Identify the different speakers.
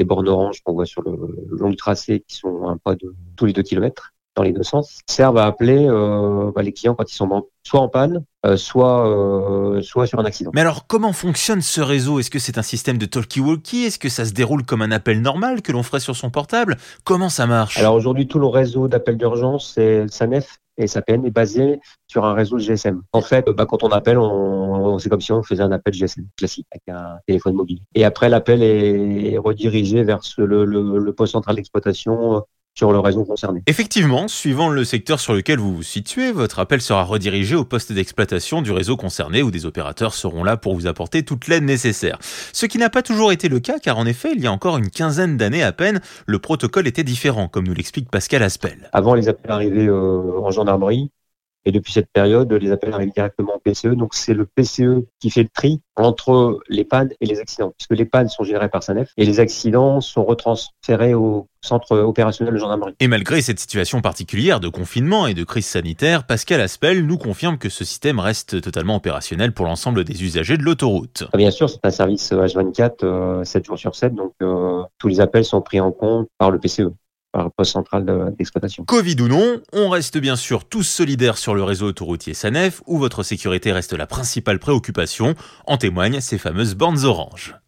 Speaker 1: les bornes orange qu'on voit sur le long tracé qui sont un pas de tous les deux kilomètres dans les deux sens, servent à appeler euh, bah, les clients quand ils sont soit en panne, euh, soit, euh, soit sur un accident.
Speaker 2: Mais alors, comment fonctionne ce réseau? Est-ce que c'est un système de talkie-walkie? Est-ce que ça se déroule comme un appel normal que l'on ferait sur son portable? Comment ça marche?
Speaker 1: Alors aujourd'hui, tout le réseau d'appels d'urgence, c'est SANEF et SAPN est basé sur un réseau de GSM. En fait, bah, quand on appelle, on, c'est comme si on faisait un appel GSM classique avec un téléphone mobile. Et après, l'appel est redirigé vers le, le, le poste central d'exploitation sur le réseau concerné.
Speaker 2: Effectivement, suivant le secteur sur lequel vous vous situez, votre appel sera redirigé au poste d'exploitation du réseau concerné où des opérateurs seront là pour vous apporter toute l'aide nécessaire. Ce qui n'a pas toujours été le cas car en effet, il y a encore une quinzaine d'années à peine, le protocole était différent, comme nous l'explique Pascal Aspel.
Speaker 1: Avant, les appels arrivaient euh, en gendarmerie, et depuis cette période, les appels arrivent directement au PCE. Donc, c'est le PCE qui fait le tri entre les pannes et les accidents, puisque les pannes sont gérées par SANEF et les accidents sont retransférés au centre opérationnel de gendarmerie.
Speaker 2: Et malgré cette situation particulière de confinement et de crise sanitaire, Pascal Aspel nous confirme que ce système reste totalement opérationnel pour l'ensemble des usagers de l'autoroute.
Speaker 1: Ah, bien sûr, c'est un service H24, 7 jours sur 7, donc euh, tous les appels sont pris en compte par le PCE d'exploitation.
Speaker 2: Covid ou non, on reste bien sûr tous solidaires sur le réseau autoroutier SANEF où votre sécurité reste la principale préoccupation, en témoignent ces fameuses bornes oranges.